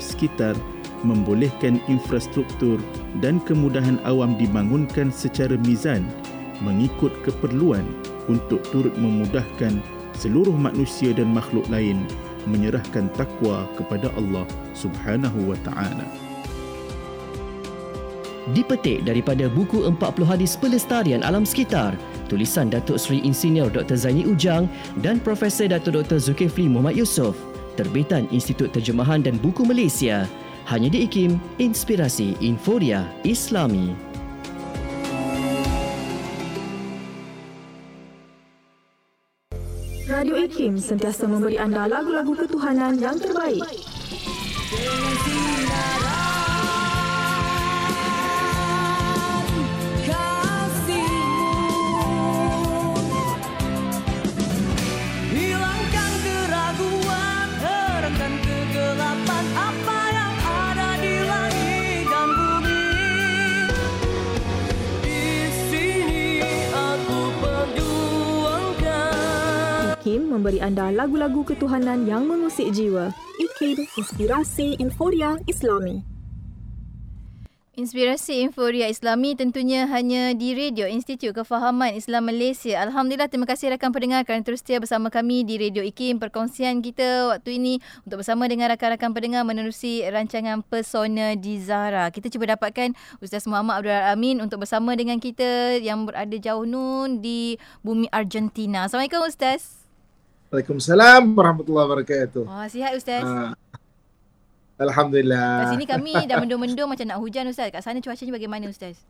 sekitar membolehkan infrastruktur dan kemudahan awam dibangunkan secara mizan mengikut keperluan untuk turut memudahkan seluruh manusia dan makhluk lain menyerahkan takwa kepada Allah Subhanahu wa taala. Dipetik daripada buku 40 hadis pelestarian alam sekitar tulisan Datuk Seri Insinyur Dr. Zaini Ujang dan Profesor Datuk Dr. Zulkifli Muhammad Yusof terbitan Institut Terjemahan dan Buku Malaysia hanya di IKIM Inspirasi Inforia Islami. Radio IKIM sentiasa memberi anda lagu-lagu ketuhanan yang terbaik. Memberi anda lagu-lagu ketuhanan yang mengusik jiwa. IKIM Inspirasi Inforia Islami. Inspirasi Inforia Islami tentunya hanya di Radio Institut Kefahaman Islam Malaysia. Alhamdulillah, terima kasih rakan pendengar kerana terus setia bersama kami di Radio IKIM. Perkongsian kita waktu ini untuk bersama dengan rakan-rakan pendengar menerusi rancangan Persona di Zahra. Kita cuba dapatkan Ustaz Muhammad Abdul Amin untuk bersama dengan kita yang berada jauh nun di bumi Argentina. Assalamualaikum Ustaz. Waalaikumsalam warahmatullahi wabarakatuh. Oh, sihat Ustaz. Ah, Alhamdulillah. Kat sini kami dah mendung-mendung macam nak hujan Ustaz. Kat sana cuacanya bagaimana Ustaz?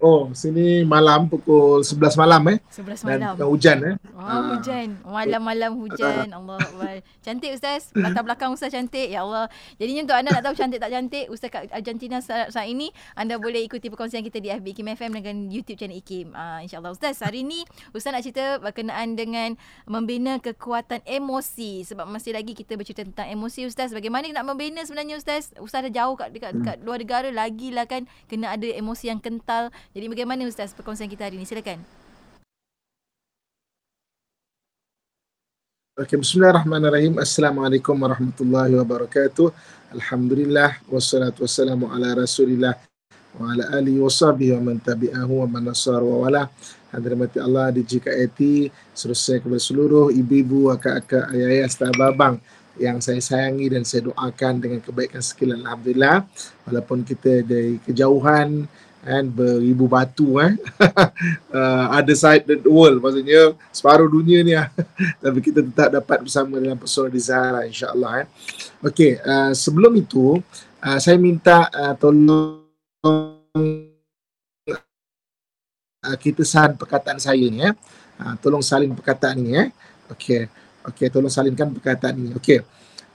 Oh, sini malam pukul 11 malam eh. 11 Dan malam. tengah hujan eh. Oh, Ah. hujan. Malam-malam hujan. Allah Akbar. Cantik Ustaz. Latar belakang Ustaz cantik. Ya Allah. Jadinya untuk anda nak tahu cantik tak cantik Ustaz kat Argentina saat, saat ini, anda boleh ikuti perkongsian kita di FB Kim FM dengan YouTube channel IKIM. Uh, InsyaAllah Ustaz. Hari ini Ustaz nak cerita berkenaan dengan membina kekuatan emosi. Sebab masih lagi kita bercerita tentang emosi Ustaz. Bagaimana nak membina sebenarnya Ustaz? Ustaz dah jauh kat, dekat, dekat luar negara. Lagilah kan kena ada emosi yang kental. Jadi bagaimana Ustaz perkongsian kita hari ini? Silakan. Okey, bismillahirrahmanirrahim. Assalamualaikum warahmatullahi wabarakatuh. Alhamdulillah wassalatu wassalamu ala Rasulillah wa ala alihi wa sahbihi wa man tabi'ahu wa man nasar wa wala. Hadirin Allah di JKIT, selesai kepada seluruh ibu-ibu, akak-akak, ayah-ayah, serta abang yang saya sayangi dan saya doakan dengan kebaikan sekalian. Alhamdulillah. Walaupun kita dari kejauhan, kan beribu batu eh. Uh, other side the world maksudnya separuh dunia ni ah. tapi kita tetap dapat bersama dalam pesona di Zahra insyaallah eh. Okey uh, sebelum itu uh, saya minta uh, tolong uh, kita salin perkataan saya ni eh. Uh, tolong salin perkataan ni eh. Okey okey tolong salinkan perkataan ini. Okey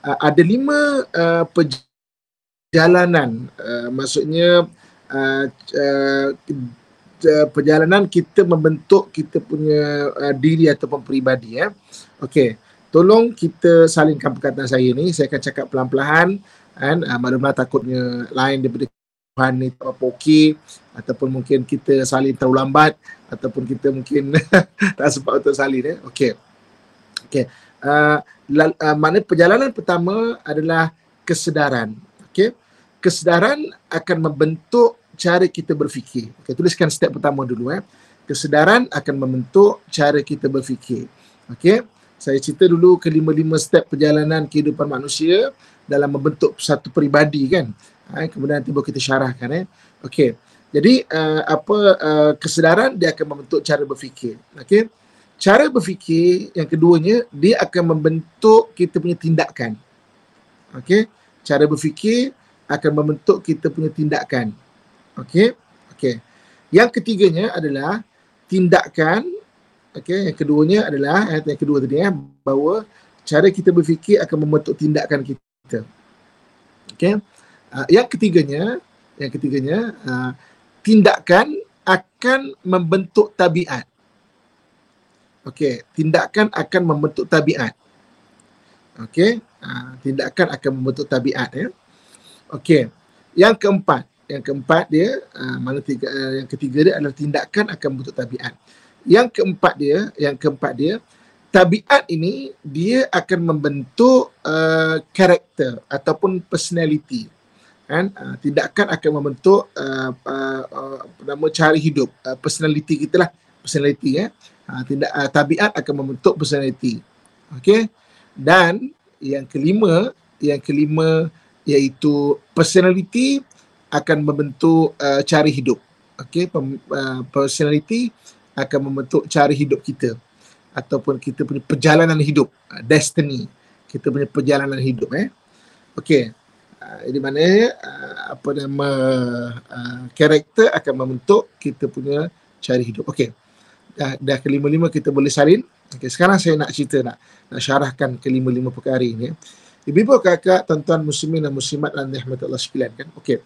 uh, ada lima uh, perjalanan uh, maksudnya uh, perjalanan kita membentuk kita punya uh, diri ataupun peribadi ya. Okey. Tolong kita salinkan perkataan saya ni. Saya akan cakap pelan-pelan kan uh, mana-mana takutnya lain daripada Tuhan ni tak apa okey ataupun mungkin kita salin terlalu lambat ataupun kita mungkin tak sempat untuk salin ya. Okey. Okey. Uh, lal, uh, mana perjalanan pertama adalah kesedaran. Okey kesedaran akan membentuk cara kita berfikir. Okay, tuliskan step pertama dulu eh. Kesedaran akan membentuk cara kita berfikir. Okey. Saya cerita dulu kelima-lima step perjalanan kehidupan manusia dalam membentuk satu peribadi kan. Ha, kemudian nanti kita syarahkan eh. Okey. Jadi uh, apa uh, kesedaran dia akan membentuk cara berfikir. Okey. Cara berfikir yang keduanya dia akan membentuk kita punya tindakan. Okey. Cara berfikir akan membentuk kita punya tindakan. Okey. Okey. Yang ketiganya adalah tindakan okey, yang keduanya adalah ayat yang kedua tadi eh bahawa cara kita berfikir akan membentuk tindakan kita. Okey. Uh, yang ketiganya, yang ketiganya uh, tindakan akan membentuk tabiat. Okey, tindakan akan membentuk tabiat. Okey, uh, tindakan akan membentuk tabiat ya. Okey. Yang keempat, yang keempat dia uh, mana tiga uh, yang ketiga dia adalah tindakan akan membentuk tabiat. Yang keempat dia, yang keempat dia tabiat ini dia akan membentuk uh, karakter ataupun personality. Kan? Uh, tindakan akan membentuk uh, uh, uh, nama cari hidup. Uh, personality kita lah personality ya uh, tindak uh, tabiat akan membentuk personality. Okey? Dan yang kelima yang kelima iaitu personality akan membentuk uh, cari hidup. Okey uh, personality akan membentuk cari hidup kita ataupun kita punya perjalanan hidup uh, destiny. Kita punya perjalanan hidup eh. Okey uh, di mana uh, apa nama uh, karakter akan membentuk kita punya cari hidup. Okey dah dah kelima-lima kita boleh salin. Okey sekarang saya nak cerita nak nak syarahkan kelima-lima perkara ini ibu-ibu kakak tuan-tuan muslimin dan muslimat dan rahmatullah sekalian kan? Okey.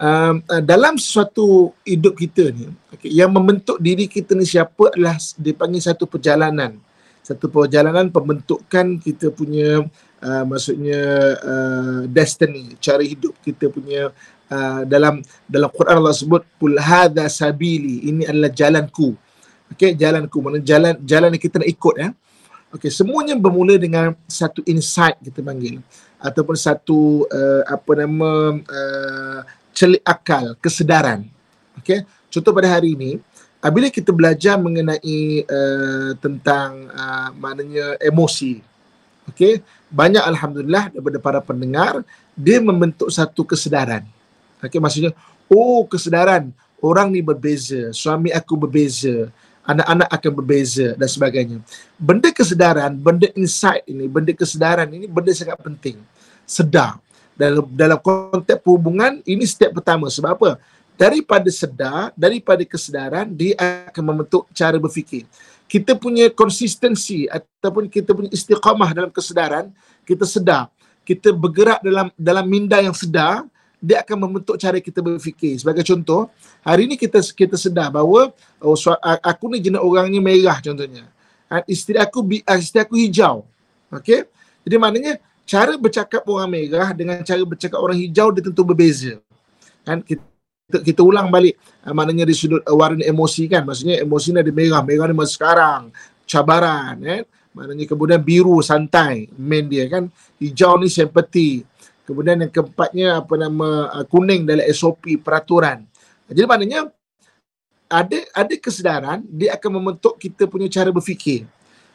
Um, uh, dalam suatu hidup kita ni okay, yang membentuk diri kita ni siapa adalah dipanggil satu perjalanan. Satu perjalanan pembentukan kita punya uh, maksudnya uh, destiny cara hidup kita punya uh, dalam dalam Quran Allah sebut kul hadza sabili ini adalah jalanku. Okey jalanku. Mana jalan jalan yang kita nak ikut ya okey semuanya bermula dengan satu insight kita panggil ataupun satu uh, apa nama uh, celik akal, kesedaran. Okey. Contoh pada hari ini, apabila kita belajar mengenai uh, tentang uh, maknanya emosi. Okey. Banyak alhamdulillah daripada para pendengar dia membentuk satu kesedaran. Okey, maksudnya oh kesedaran orang ni berbeza, suami aku berbeza, anak-anak akan berbeza dan sebagainya. Benda kesedaran, benda insight ini, benda kesedaran ini benda sangat penting. Sedar. Dalam dalam konteks perhubungan ini step pertama. Sebab apa? Daripada sedar daripada kesedaran dia akan membentuk cara berfikir. Kita punya konsistensi ataupun kita punya istiqamah dalam kesedaran kita sedar. Kita bergerak dalam dalam minda yang sedar dia akan membentuk cara kita berfikir. Sebagai contoh hari ini kita kita sedar bahawa oh, aku ni jenis orangnya merah contohnya. Isteri aku isteri aku hijau. Okey? Jadi maknanya cara bercakap orang merah dengan cara bercakap orang hijau dia tentu berbeza. Kan? Kita kita ulang balik. Uh, maknanya di sudut uh, warna emosi kan? Maksudnya emosi ni ada merah. Merah ni masa sekarang. Cabaran kan? Maknanya kemudian biru santai. Main dia kan? Hijau ni sympathy kemudian yang keempatnya apa nama uh, kuning dalam SOP peraturan. Jadi maknanya ada ada kesedaran dia akan membentuk kita punya cara berfikir.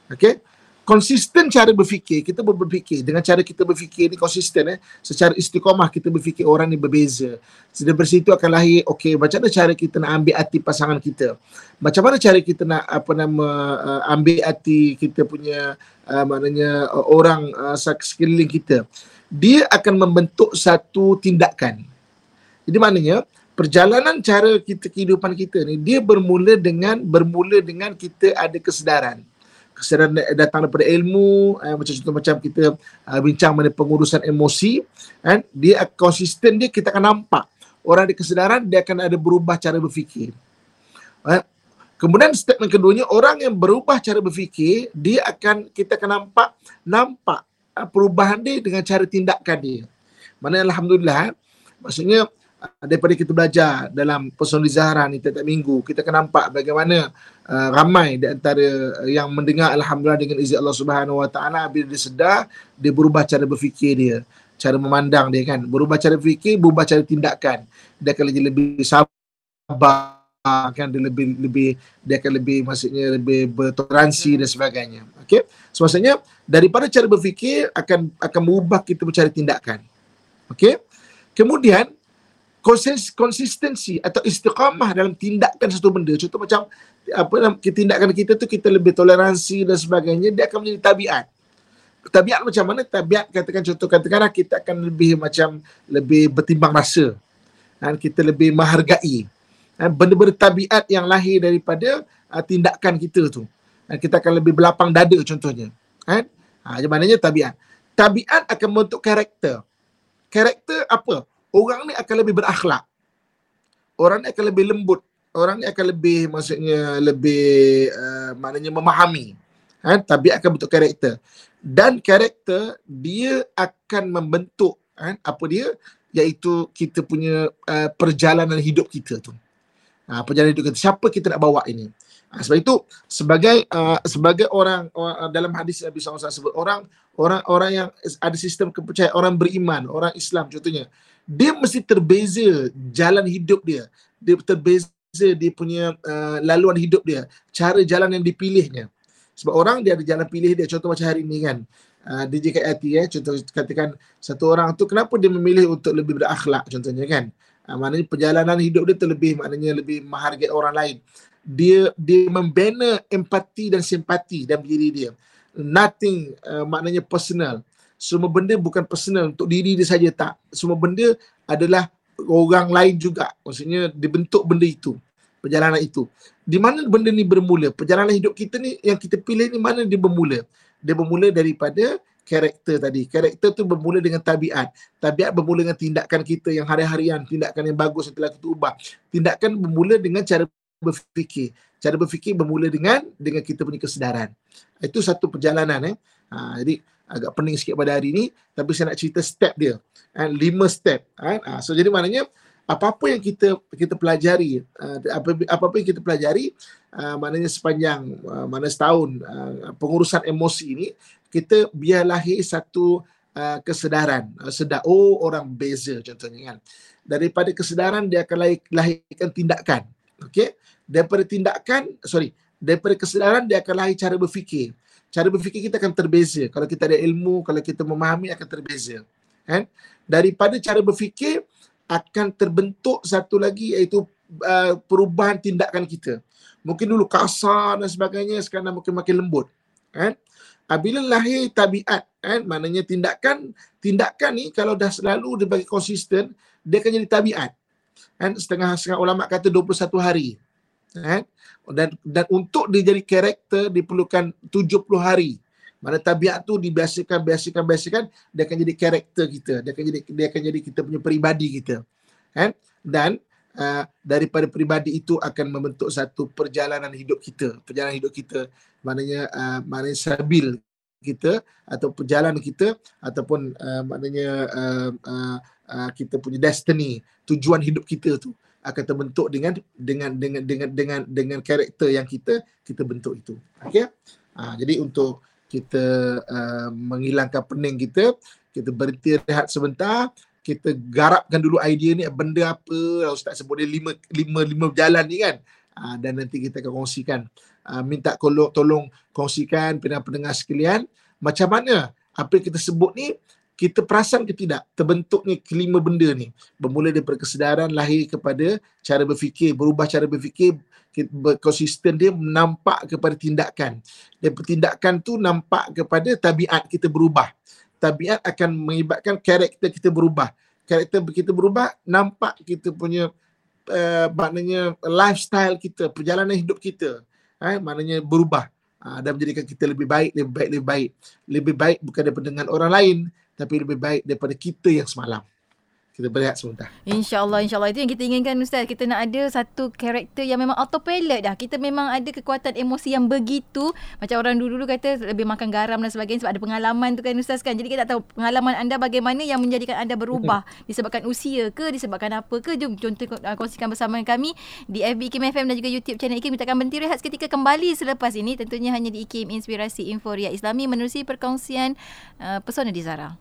Okey konsisten cara berfikir. Kita berfikir. Dengan cara kita berfikir ni konsisten eh. Secara istiqamah kita berfikir orang ni berbeza. Dari situ akan lahir okey macam mana cara kita nak ambil hati pasangan kita? Macam mana cara kita nak apa nama uh, ambil hati kita punya uh, maknanya uh, orang uh, sekeliling kita? Dia akan membentuk satu tindakan. Jadi maknanya perjalanan cara kita kehidupan kita ni dia bermula dengan bermula dengan kita ada kesedaran kesedaran datang daripada ilmu eh, macam contoh macam kita uh, bincang mengenai pengurusan emosi kan dia konsisten dia kita akan nampak orang ada kesedaran dia akan ada berubah cara berfikir eh. kemudian statement keduanya orang yang berubah cara berfikir dia akan kita akan nampak nampak uh, perubahan dia dengan cara tindakan dia mana alhamdulillah eh, maksudnya Ah, daripada kita belajar dalam personal Zahra ni tiap-tiap minggu kita akan nampak bagaimana uh, ramai di antara yang mendengar alhamdulillah dengan izin Allah Subhanahu Wa Taala bila dia sedar dia berubah cara berfikir dia cara memandang dia kan. Berubah cara berfikir berubah cara tindakan. Dia akan lebih lebih sabar kan dia lebih lebih dia akan lebih maksudnya lebih bertoleransi dan sebagainya. Okey? So, maksudnya daripada cara berfikir akan akan mengubah kita bercara tindakan. Okey? Kemudian konsistensi atau istiqamah dalam tindakan satu benda. Contoh macam apa tindakan kita tu kita lebih toleransi dan sebagainya dia akan menjadi tabiat. Tabiat macam mana? Tabiat katakan contoh katakanlah kita akan lebih macam lebih bertimbang rasa. Dan kita lebih menghargai. Dan benda-benda tabiat yang lahir daripada uh, tindakan kita tu. Dan kita akan lebih berlapang dada contohnya. Kan ha, macam tabiat. Tabiat akan membentuk karakter. Karakter apa orang ni akan lebih berakhlak. Orang ni akan lebih lembut. Orang ni akan lebih maksudnya lebih uh, maknanya memahami. Ha, tabiat akan bentuk karakter. Dan karakter dia akan membentuk ha, apa dia iaitu kita punya uh, perjalanan hidup kita tu. Ha, perjalanan hidup kita. Siapa kita nak bawa ini? Ha, sebab itu sebagai uh, sebagai orang, orang dalam hadis Nabi SAW sebut orang orang orang yang ada sistem kepercayaan orang beriman, orang Islam contohnya, dia mesti terbeza jalan hidup dia. Dia terbeza dia punya uh, laluan hidup dia, cara jalan yang dipilihnya. Sebab orang dia ada jalan pilih dia. Contoh macam hari ni kan. Uh, DJ KIT eh. Contoh katakan satu orang tu kenapa dia memilih untuk lebih berakhlak contohnya kan. Uh, maknanya perjalanan hidup dia terlebih maknanya lebih menghargai orang lain. Dia dia membina empati dan simpati dalam diri dia. Nothing uh, maknanya personal. Semua benda bukan personal untuk diri dia saja tak. Semua benda adalah orang lain juga. Maksudnya dibentuk benda itu. Perjalanan itu. Di mana benda ni bermula? Perjalanan hidup kita ni yang kita pilih ni mana dia bermula? Dia bermula daripada karakter tadi. Karakter tu bermula dengan tabiat. Tabiat bermula dengan tindakan kita yang hari-harian, tindakan yang bagus yang telah kita ubah. Tindakan bermula dengan cara berfikir. Cara berfikir bermula dengan dengan kita punya kesedaran. Itu satu perjalanan eh. Ha, jadi agak pening sikit pada hari ni tapi saya nak cerita step dia. Ha, lima step. Ha, so jadi maknanya apa-apa yang kita kita pelajari uh, apa-apa yang kita pelajari maknanya sepanjang mana setahun pengurusan emosi ini kita biar lahir satu kesedaran. Sedar oh orang beza contohnya kan. Daripada kesedaran dia akan lahir, lahirkan tindakan. Okey? Daripada tindakan sorry daripada kesedaran dia akan lahir cara berfikir cara berfikir kita akan terbeza kalau kita ada ilmu kalau kita memahami akan terbeza kan daripada cara berfikir akan terbentuk satu lagi iaitu uh, perubahan tindakan kita. Mungkin dulu kasar dan sebagainya, sekarang mungkin makin lembut. Kan? Apabila lahir tabiat, kan? maknanya tindakan tindakan ni kalau dah selalu dia bagi konsisten, dia akan jadi tabiat. Kan? Setengah-setengah ulama kata 21 hari. Kan? Dan dan untuk dia jadi karakter diperlukan 70 hari. Mana tabiat tu dibiasakan, biasakan, biasakan, dia akan jadi karakter kita. Dia akan jadi dia akan jadi kita punya peribadi kita. Kan? Dan uh, daripada peribadi itu akan membentuk satu perjalanan hidup kita. Perjalanan hidup kita maknanya uh, maknanya sabil kita atau perjalanan kita ataupun uh, maknanya uh, uh, uh, kita punya destiny, tujuan hidup kita tu akan terbentuk dengan dengan dengan dengan dengan dengan karakter yang kita kita bentuk itu. Okey. Uh, jadi untuk kita uh, menghilangkan pening kita, kita berhenti rehat sebentar, kita garapkan dulu idea ni benda apa ustaz sebut dia lima lima lima jalan ni kan. Uh, dan nanti kita akan kongsikan uh, minta tolong tolong kongsikan pendengar-pendengar sekalian macam mana apa yang kita sebut ni kita perasan ke tidak terbentuknya kelima benda ni bermula daripada kesedaran lahir kepada cara berfikir berubah cara berfikir konsisten dia nampak kepada tindakan. Dan tindakan tu nampak kepada tabiat kita berubah. Tabiat akan mengibatkan karakter kita berubah. Karakter kita berubah, nampak kita punya uh, maknanya lifestyle kita, perjalanan hidup kita. Eh, maknanya berubah. Uh, dan menjadikan kita lebih baik, lebih baik, lebih baik. Lebih baik bukan daripada dengan orang lain, tapi lebih baik daripada kita yang semalam kita berehat sebentar. InsyaAllah, insyaAllah. Itu yang kita inginkan Ustaz. Kita nak ada satu karakter yang memang autopilot dah. Kita memang ada kekuatan emosi yang begitu. Macam orang dulu-dulu kata lebih makan garam dan sebagainya sebab ada pengalaman tu kan Ustaz kan. Jadi kita tak tahu pengalaman anda bagaimana yang menjadikan anda berubah. Disebabkan usia ke, disebabkan apa ke. Jom contoh uh, kongsikan bersama kami di FB Ikim FM dan juga YouTube channel Ikim. Kita akan berhenti rehat seketika kembali selepas ini. Tentunya hanya di Ikim Inspirasi Inforia Islami menerusi perkongsian uh, pesona di Zara.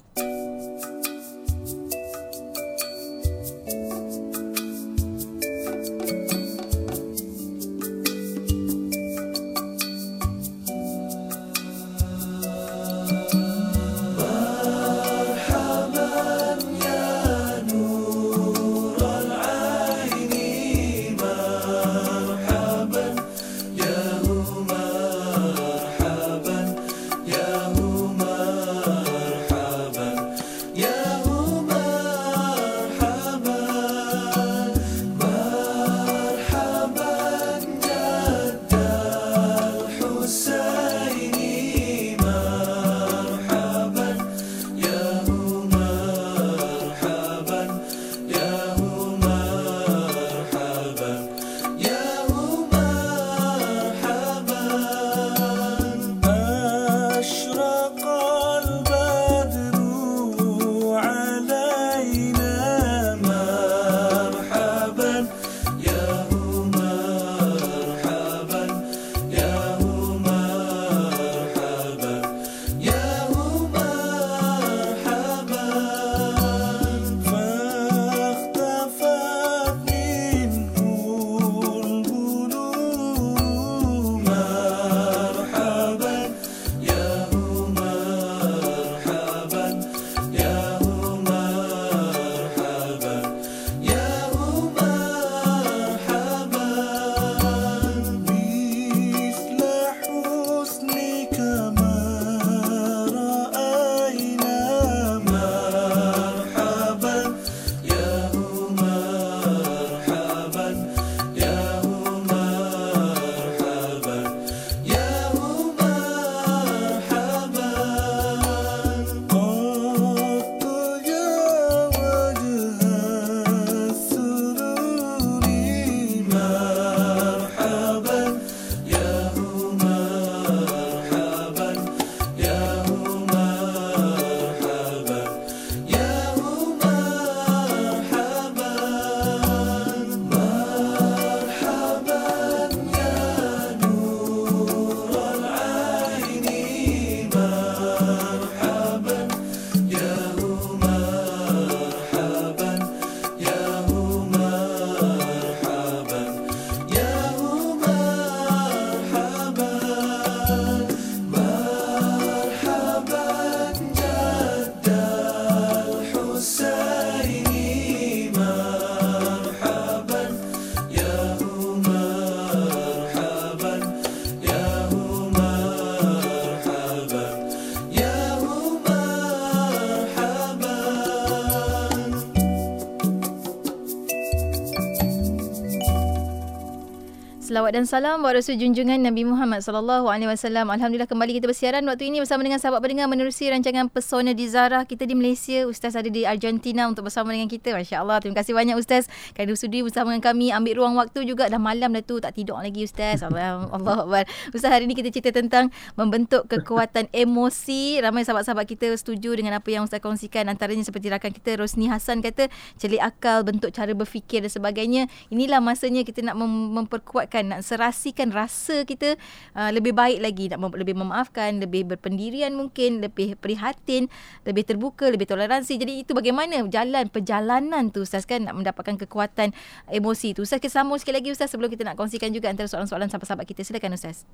Selawat dan salam buat Rasul junjungan Nabi Muhammad sallallahu alaihi wasallam. Alhamdulillah kembali kita bersiaran waktu ini bersama dengan sahabat pendengar menerusi rancangan Pesona di Zara. Kita di Malaysia, Ustaz ada di Argentina untuk bersama dengan kita. Masya-Allah. Terima kasih banyak Ustaz kerana sudi bersama dengan kami ambil ruang waktu juga dah malam dah tu tak tidur lagi Ustaz. Allah Akbar. Ustaz hari ini kita cerita tentang membentuk kekuatan emosi. Ramai sahabat-sahabat kita setuju dengan apa yang Ustaz kongsikan antaranya seperti rakan kita Rosni Hassan kata celik akal, bentuk cara berfikir dan sebagainya. Inilah masanya kita nak mem- memperkuatkan nak serasikan rasa kita uh, lebih baik lagi nak mem- lebih memaafkan lebih berpendirian mungkin lebih prihatin lebih terbuka lebih toleransi. Jadi itu bagaimana jalan perjalanan tu Ustaz kan nak mendapatkan kekuatan emosi tu. Ustaz kita sambung sikit lagi Ustaz sebelum kita nak kongsikan juga antara soalan-soalan sahabat-sahabat kita. Silakan Ustaz.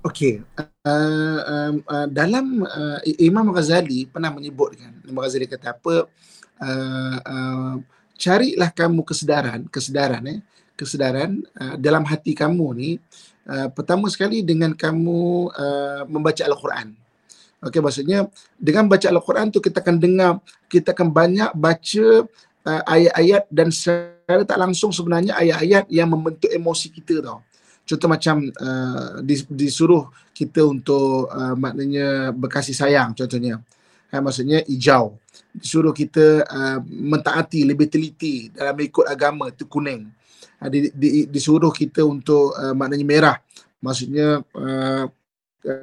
Okey, uh, um, uh, dalam uh, Imam Ghazali pernah menyebutkan, Imam Ghazali kata apa? Uh, uh, carilah kamu kesedaran, kesedaran eh, kesedaran uh, dalam hati kamu ni uh, pertama sekali dengan kamu uh, membaca al-Quran. Okey maksudnya dengan baca al-Quran tu kita akan dengar kita akan banyak baca uh, ayat-ayat dan secara tak langsung sebenarnya ayat-ayat yang membentuk emosi kita tau. Contoh macam uh, disuruh kita untuk uh, maknanya berkasih sayang contohnya. Ha, maksudnya hijau. Disuruh kita uh, mentaati lebih teliti dalam ikut agama itu kuning. Ha, di, di, disuruh kita untuk uh, maknanya merah. Maksudnya uh,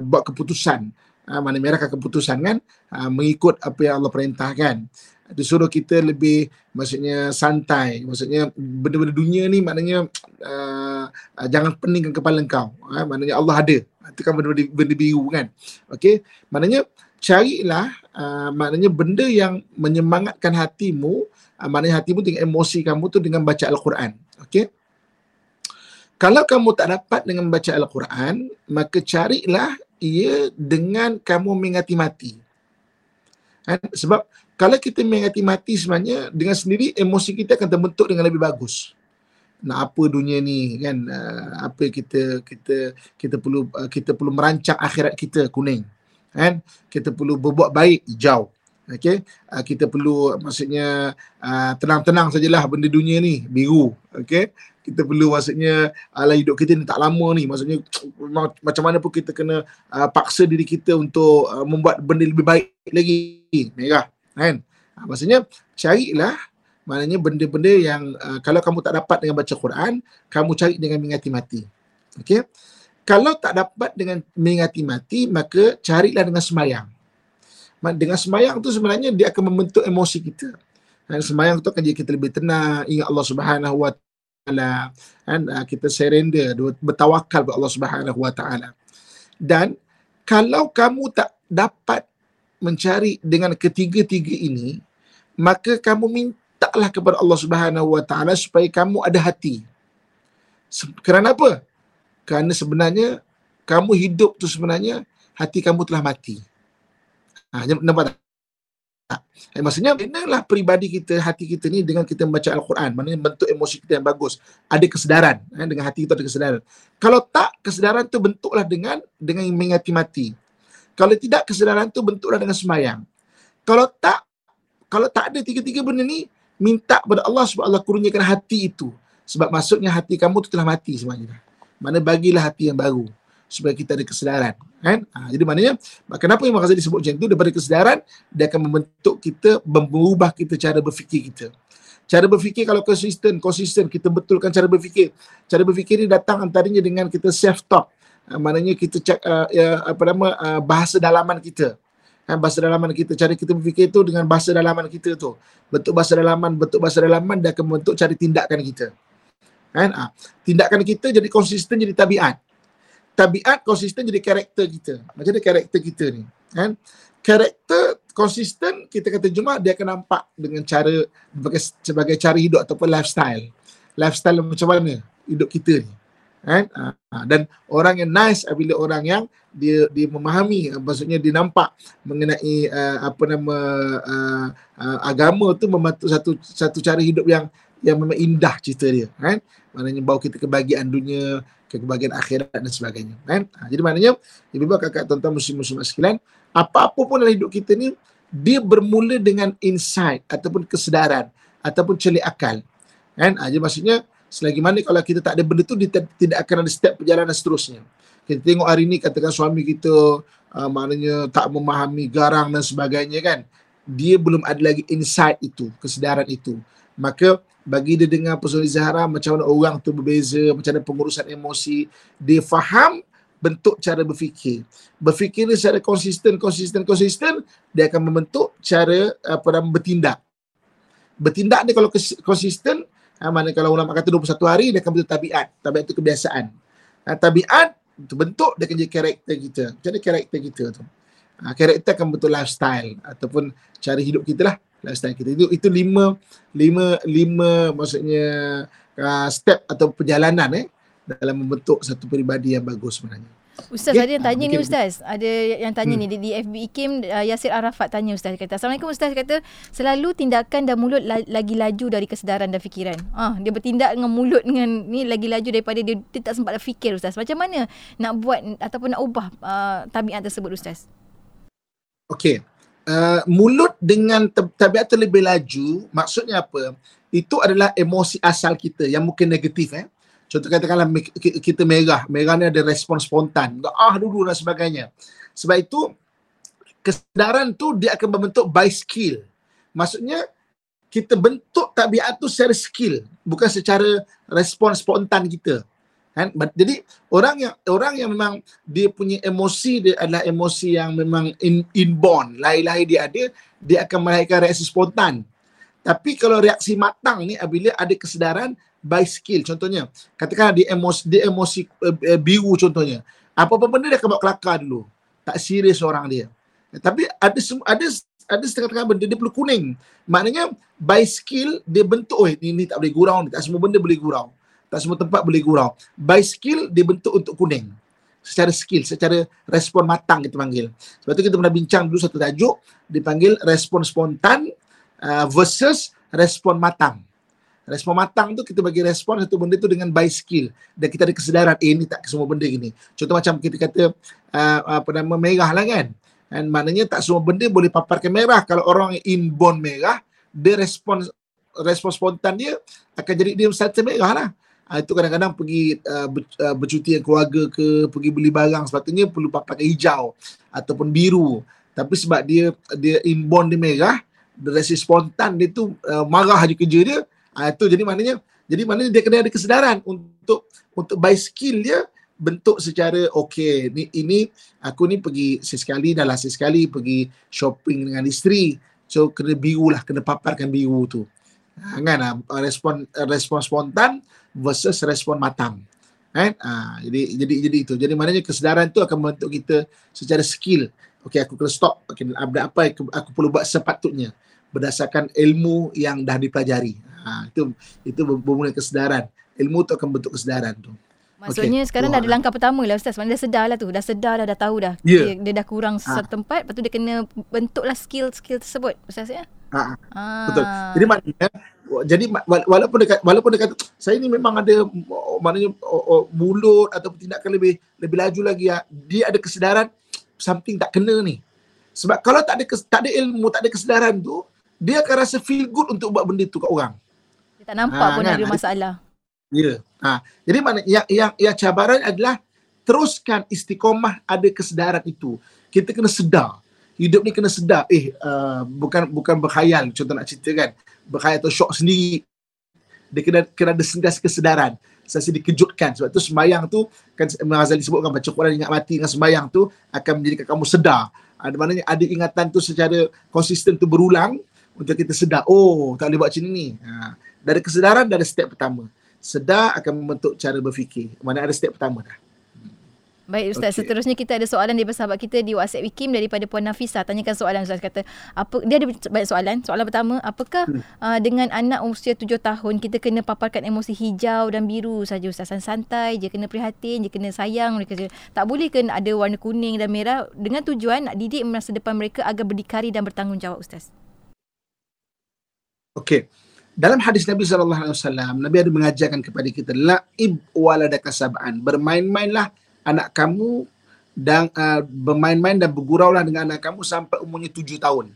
buat keputusan. Ha, mana merah keputusan kan? Ha, mengikut apa yang Allah perintahkan. Disuruh kita lebih maksudnya santai. Maksudnya benda-benda dunia ni maknanya uh, jangan peningkan kepala kau uh, maknanya Allah ada. Itu kan benda-benda benda biru kan? Okey? Maknanya carilah uh, maknanya benda yang menyemangatkan hatimu uh, maknanya hatimu dengan emosi kamu tu dengan baca al-Quran okey kalau kamu tak dapat dengan baca al-Quran maka carilah ia dengan kamu mengingati mati kan? sebab kalau kita mengingati mati sebenarnya dengan sendiri emosi kita akan terbentuk dengan lebih bagus. Nak apa dunia ni kan uh, apa kita kita kita perlu uh, kita perlu merancang akhirat kita kuning. Kan? Kita perlu berbuat baik hijau. Okey, uh, kita perlu maksudnya uh, tenang-tenang sajalah benda dunia ni biru. Okey. Kita perlu maksudnya ala hidup kita ni tak lama ni. Maksudnya macam mana pun kita kena uh, paksa diri kita untuk uh, membuat benda lebih baik lagi. Merah kan maksudnya carilah maknanya benda-benda yang uh, kalau kamu tak dapat dengan baca Quran kamu cari dengan mengingati mati okey kalau tak dapat dengan mengingati mati maka carilah dengan semayang dengan semayang tu sebenarnya dia akan membentuk emosi kita dan semayang tu akan jadi kita lebih tenang ingat Allah Subhanahu wa taala kan uh, kita surrender bertawakal kepada Allah Subhanahu wa taala dan kalau kamu tak dapat mencari dengan ketiga-tiga ini, maka kamu mintalah kepada Allah Subhanahu Wa Taala supaya kamu ada hati. Kerana apa? Kerana sebenarnya kamu hidup tu sebenarnya hati kamu telah mati. Ha, nampak tak? Eh, maksudnya, inilah peribadi kita, hati kita ni dengan kita membaca Al-Quran. Maknanya bentuk emosi kita yang bagus. Ada kesedaran. Eh, dengan hati kita ada kesedaran. Kalau tak, kesedaran tu bentuklah dengan dengan mengingati mati. Kalau tidak kesedaran tu bentuklah dengan semayang. Kalau tak kalau tak ada tiga-tiga benda ni minta kepada Allah supaya Allah kurniakan hati itu. Sebab maksudnya hati kamu tu telah mati sebenarnya. Mana bagilah hati yang baru supaya kita ada kesedaran. Kan? Ha, jadi maknanya kenapa Imam Ghazali disebut macam itu daripada kesedaran dia akan membentuk kita mengubah kita cara berfikir kita. Cara berfikir kalau konsisten, konsisten kita betulkan cara berfikir. Cara berfikir ni datang antaranya dengan kita self talk uh, maknanya kita cek uh, ya, apa nama uh, bahasa dalaman kita kan bahasa dalaman kita cara kita berfikir tu dengan bahasa dalaman kita tu bentuk bahasa dalaman bentuk bahasa dalaman dia akan membentuk cara tindakan kita kan? Uh, tindakan kita jadi konsisten jadi tabiat. Tabiat konsisten jadi karakter kita. Macam mana karakter kita ni? Kan? Karakter konsisten kita kata cuma dia akan nampak dengan cara sebagai sebagai cara hidup ataupun lifestyle. Lifestyle macam mana hidup kita ni? Kan? Uh, dan orang yang nice apabila orang yang dia dia memahami maksudnya dia nampak mengenai uh, apa nama uh, uh, agama tu membantu satu satu cara hidup yang yang memang indah cerita dia kan maknanya bawa kita kebahagiaan dunia ke kebahagiaan akhirat dan sebagainya kan uh, jadi maknanya ibu-ibu kakak tuan-tuan muslim-muslim sekalian apa-apa pun dalam hidup kita ni dia bermula dengan insight ataupun kesedaran ataupun celik akal kan uh, jadi maksudnya Selagi mana kalau kita tak ada benda tu, dia tidak akan ada step perjalanan seterusnya. Kita tengok hari ni katakan suami kita uh, maknanya tak memahami garang dan sebagainya kan. Dia belum ada lagi insight itu, kesedaran itu. Maka bagi dia dengar Pesona Zahra macam mana orang tu berbeza, macam mana pengurusan emosi, dia faham bentuk cara berfikir. Berfikir dia secara konsisten, konsisten, konsisten, dia akan membentuk cara apa nama bertindak. Bertindak dia kalau konsisten, ha, mana kalau ulama kata 21 hari, dia akan bentuk tabiat. Tabiat itu kebiasaan. Ha, tabiat itu bentuk dia akan jadi karakter kita. Macam mana karakter kita tu? Ha, karakter akan bentuk lifestyle ataupun cara hidup kita lah. Lifestyle kita. Itu itu lima, lima, lima maksudnya uh, step atau perjalanan eh dalam membentuk satu peribadi yang bagus sebenarnya. Ustaz Okey. ada yang tanya Ah, ni Ustaz. Ada yang tanya Hmm. ni di, di FB IKIM uh, Yasir Arafat tanya Ustaz kata. Assalamualaikum Ustaz kata selalu tindakan dan mulut la, lagi laju dari kesedaran dan fikiran. Ah dia bertindak dengan mulut dengan ni lagi laju daripada dia, dia tak sempat fikir Ustaz. Macam mana nak buat ataupun nak ubah uh, tabiat tersebut Ustaz? Okey. Uh, mulut dengan tab- tabiat terlebih laju, maksudnya apa? Itu adalah emosi asal kita yang mungkin negatif eh. Contoh katakanlah kita merah, merah ni ada respon spontan, ah dulu dan sebagainya. Sebab itu kesedaran tu dia akan membentuk by skill. Maksudnya kita bentuk tabiat tu secara skill, bukan secara respon spontan kita. Kan? Jadi orang yang orang yang memang dia punya emosi dia adalah emosi yang memang in, inborn, lahir-lahir dia ada, dia akan melahirkan reaksi spontan. Tapi kalau reaksi matang ni apabila ada kesedaran by skill. Contohnya katakan dia emosi dia emosi uh, biru contohnya. Apa-apa benda dia akan buat kelakar dulu. Tak serius orang dia. Tapi ada ada ada setengah-tengah benda dia perlu kuning. Maknanya by skill dia bentuk oh ini, ini tak boleh gurau ni. Tak semua benda boleh gurau tak semua tempat boleh gurau by skill dia bentuk untuk kuning secara skill secara respon matang kita panggil sebab tu kita pernah bincang dulu satu tajuk dipanggil respon spontan uh, versus respon matang Respon matang tu kita bagi respon satu benda tu dengan by skill dan kita ada kesedaran eh ni tak semua benda gini. Contoh macam kita kata uh, apa nama merah lah kan. Dan maknanya tak semua benda boleh paparkan merah. Kalau orang inborn merah, dia respon respon spontan dia akan jadi dia starter merah lah. Uh, itu kadang-kadang pergi uh, ber, uh, bercuti dengan keluarga ke, pergi beli barang sepatutnya perlu pakai hijau ataupun biru. Tapi sebab dia dia inborn dia merah, rasa spontan dia tu uh, marah je kerja dia, Ah itu jadi maknanya jadi maknanya dia kena ada kesedaran untuk untuk by skill dia bentuk secara okey ni ini aku ni pergi sesekali dah lah sesekali pergi shopping dengan isteri. So kena biru lah kena paparkan biru tu. Kan? Ah, respon respon spontan versus respon matang kan ha, jadi jadi jadi itu jadi maknanya kesedaran tu akan membentuk kita secara skill okey aku kena stop okey apa apa aku, aku perlu buat sepatutnya berdasarkan ilmu yang dah dipelajari. Ha, itu itu bermula kesedaran. Ilmu tu akan bentuk kesedaran tu. Maksudnya Okey. sekarang dah ada Wah. langkah pertama lah Ustaz. Maknanya dah sedar lah tu. Dah sedar dah, dah tahu dah. Ya. Dia, dia dah kurang satu tempat. Lepas tu dia kena bentuklah skill-skill tersebut. Ustaz ya? Ha, Ah. betul. Jadi maknanya jadi walaupun dekat walaupun dekat saya ni memang ada maknanya mulut atau tindakan lebih lebih laju lagi ya, dia ada kesedaran something tak kena ni. Sebab kalau tak ada tak ada ilmu, tak ada kesedaran tu, dia akan rasa feel good untuk buat benda tu kat orang. Dia tak nampak Ah, pun kan? ada Ada- masalah. Ya. Ha. Jadi mana yang yang yang cabaran adalah teruskan istiqomah ada kesedaran itu. Kita kena sedar. Hidup ni kena sedar. Eh uh, bukan bukan berkhayal contoh nak cerita kan. Berkhayal atau syok sendiri. Dia kena kena ada sentiasa kesedaran. Sentiasa dikejutkan. Sebab tu sembayang tu kan Imam Ghazali sebutkan baca Quran ingat mati dengan sembayang tu akan menjadikan kamu sedar. Ada maknanya ada ingatan tu secara konsisten tu berulang untuk kita sedar. Oh, tak boleh buat macam ni. Ha. Dari kesedaran dari step pertama sedar akan membentuk cara berfikir. Mana ada step pertama dah. Baik Ustaz, Okey. seterusnya kita ada soalan daripada sahabat kita di WhatsApp Wikim daripada Puan Nafisa. Tanyakan soalan Ustaz kata, apa dia ada banyak soalan. Soalan pertama, apakah Hmm. uh, dengan anak usia 7 tahun kita kena paparkan emosi hijau dan biru saja Ustaz? Santai je, kena prihatin je, kena sayang mereka je. Tak boleh ke ada warna kuning dan merah dengan tujuan nak didik masa depan mereka agar berdikari dan bertanggungjawab Ustaz. Okey. Dalam hadis Nabi sallallahu alaihi wasallam, Nabi ada mengajarkan kepada kita laib waladaka sab'an. Bermain-mainlah anak kamu dan uh, bermain-main dan berguraulah dengan anak kamu sampai umurnya tujuh tahun.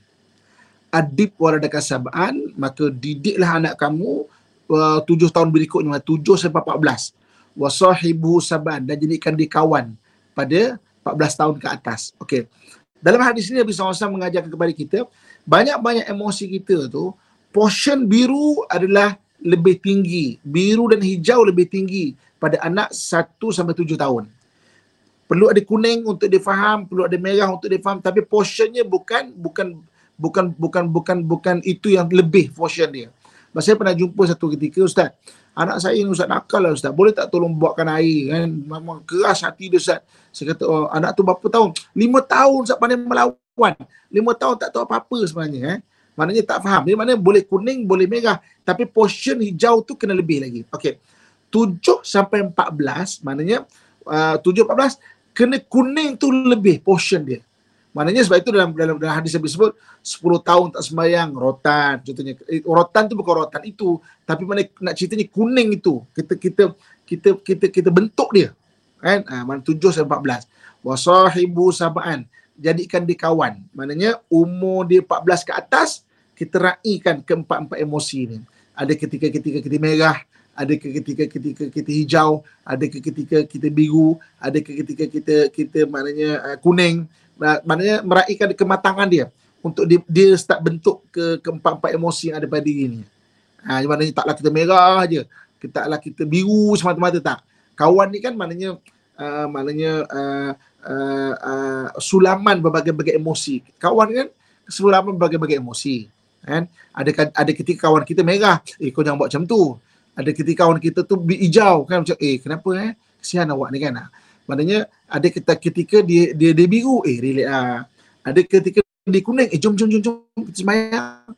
Adib waladaka sab'an, maka didiklah anak kamu uh, tujuh tahun berikutnya tujuh sampai 14 wa sahibu saban dan jadikan dia kawan pada 14 tahun ke atas. Okey. Dalam hadis ini Nabi SAW mengajarkan kepada kita banyak-banyak emosi kita tu portion biru adalah lebih tinggi. Biru dan hijau lebih tinggi pada anak 1 sampai 7 tahun perlu ada kuning untuk dia faham perlu ada merah untuk dia faham tapi portionnya bukan bukan bukan bukan bukan bukan itu yang lebih portion dia. Mas saya pernah jumpa satu ketika ustaz anak saya ni ustaz nakal lah ustaz. Boleh tak tolong buatkan air kan? Memang keras hati dia ustaz. Saya kata oh, anak tu berapa tahun? Lima tahun ustaz pandai melawan. Lima tahun tak tahu apa-apa sebenarnya eh. Maknanya tak faham. Dia mana boleh kuning boleh merah tapi portion hijau tu kena lebih lagi. Okey. 7 sampai 14 maknanya uh, 7 14 kena kuning tu lebih portion dia. Maknanya sebab itu dalam dalam, dalam hadis yang disebut 10 tahun tak sembahyang rotan contohnya. Eh, rotan tu bukan rotan itu tapi mana nak ceritanya kuning itu. Kita kita kita kita kita bentuk dia. Kan? Ha, mana 7 sampai 14 wasahibu sabaan jadikan dia kawan. Maknanya umur dia 14 ke atas kita raikan keempat-empat emosi ni. Ada ketika-ketika kita merah ada ketika ketika kita hijau ada ketika kita biru ada ketika kita kita maknanya uh, kuning maknanya meraihkan kematangan dia untuk dia, dia start bentuk ke keempat-empat emosi yang ada pada diri ni. Ha, maknanya taklah kita merah je. Kita taklah kita biru semata-mata tak. Kawan ni kan maknanya uh, maknanya uh, uh, uh, sulaman berbagai-bagai emosi. Kawan kan sulaman berbagai-bagai emosi. Kan? Ada ada ketika kawan kita merah, eh kau jangan buat macam tu. Ada ketika kawan kita tu hijau kan macam eh kenapa eh? Kesian awak ni kan. Maknanya ada ketika, ketika dia dia dia biru eh relax ah. Ada ketika dia kuning eh jom jom jom jom kita semayang.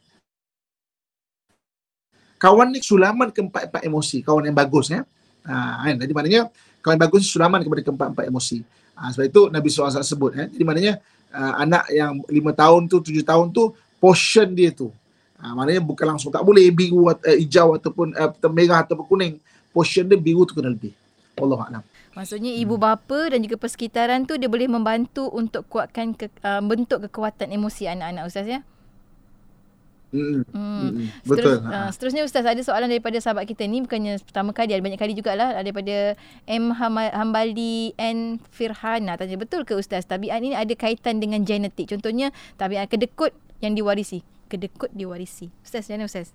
Kawan ni sulaman keempat-empat emosi, kawan yang bagus ya. Ha, kan? Jadi maknanya kawan yang bagus sulaman kepada keempat-empat emosi. Ha, sebab itu Nabi SAW sebut ya. Jadi maknanya uh, anak yang lima tahun tu, tujuh tahun tu portion dia tu. Ha, maknanya bukan langsung tak boleh biru atau uh, hijau ataupun uh, merah ataupun kuning. Portion dia biru tu kena lebih. Allah Alam. Maksudnya ibu bapa dan juga persekitaran tu dia boleh membantu untuk kuatkan ke, uh, bentuk kekuatan emosi anak-anak ustaz ya. Hmm. hmm. Betul. Seterus, uh, seterusnya ustaz ada soalan daripada sahabat kita ni bukannya pertama kali ada banyak kali jugalah daripada M Hambali N Firhana tanya betul ke ustaz tabiat ini ada kaitan dengan genetik contohnya tabiat kedekut yang diwarisi kedekut diwarisi ustaz mana ustaz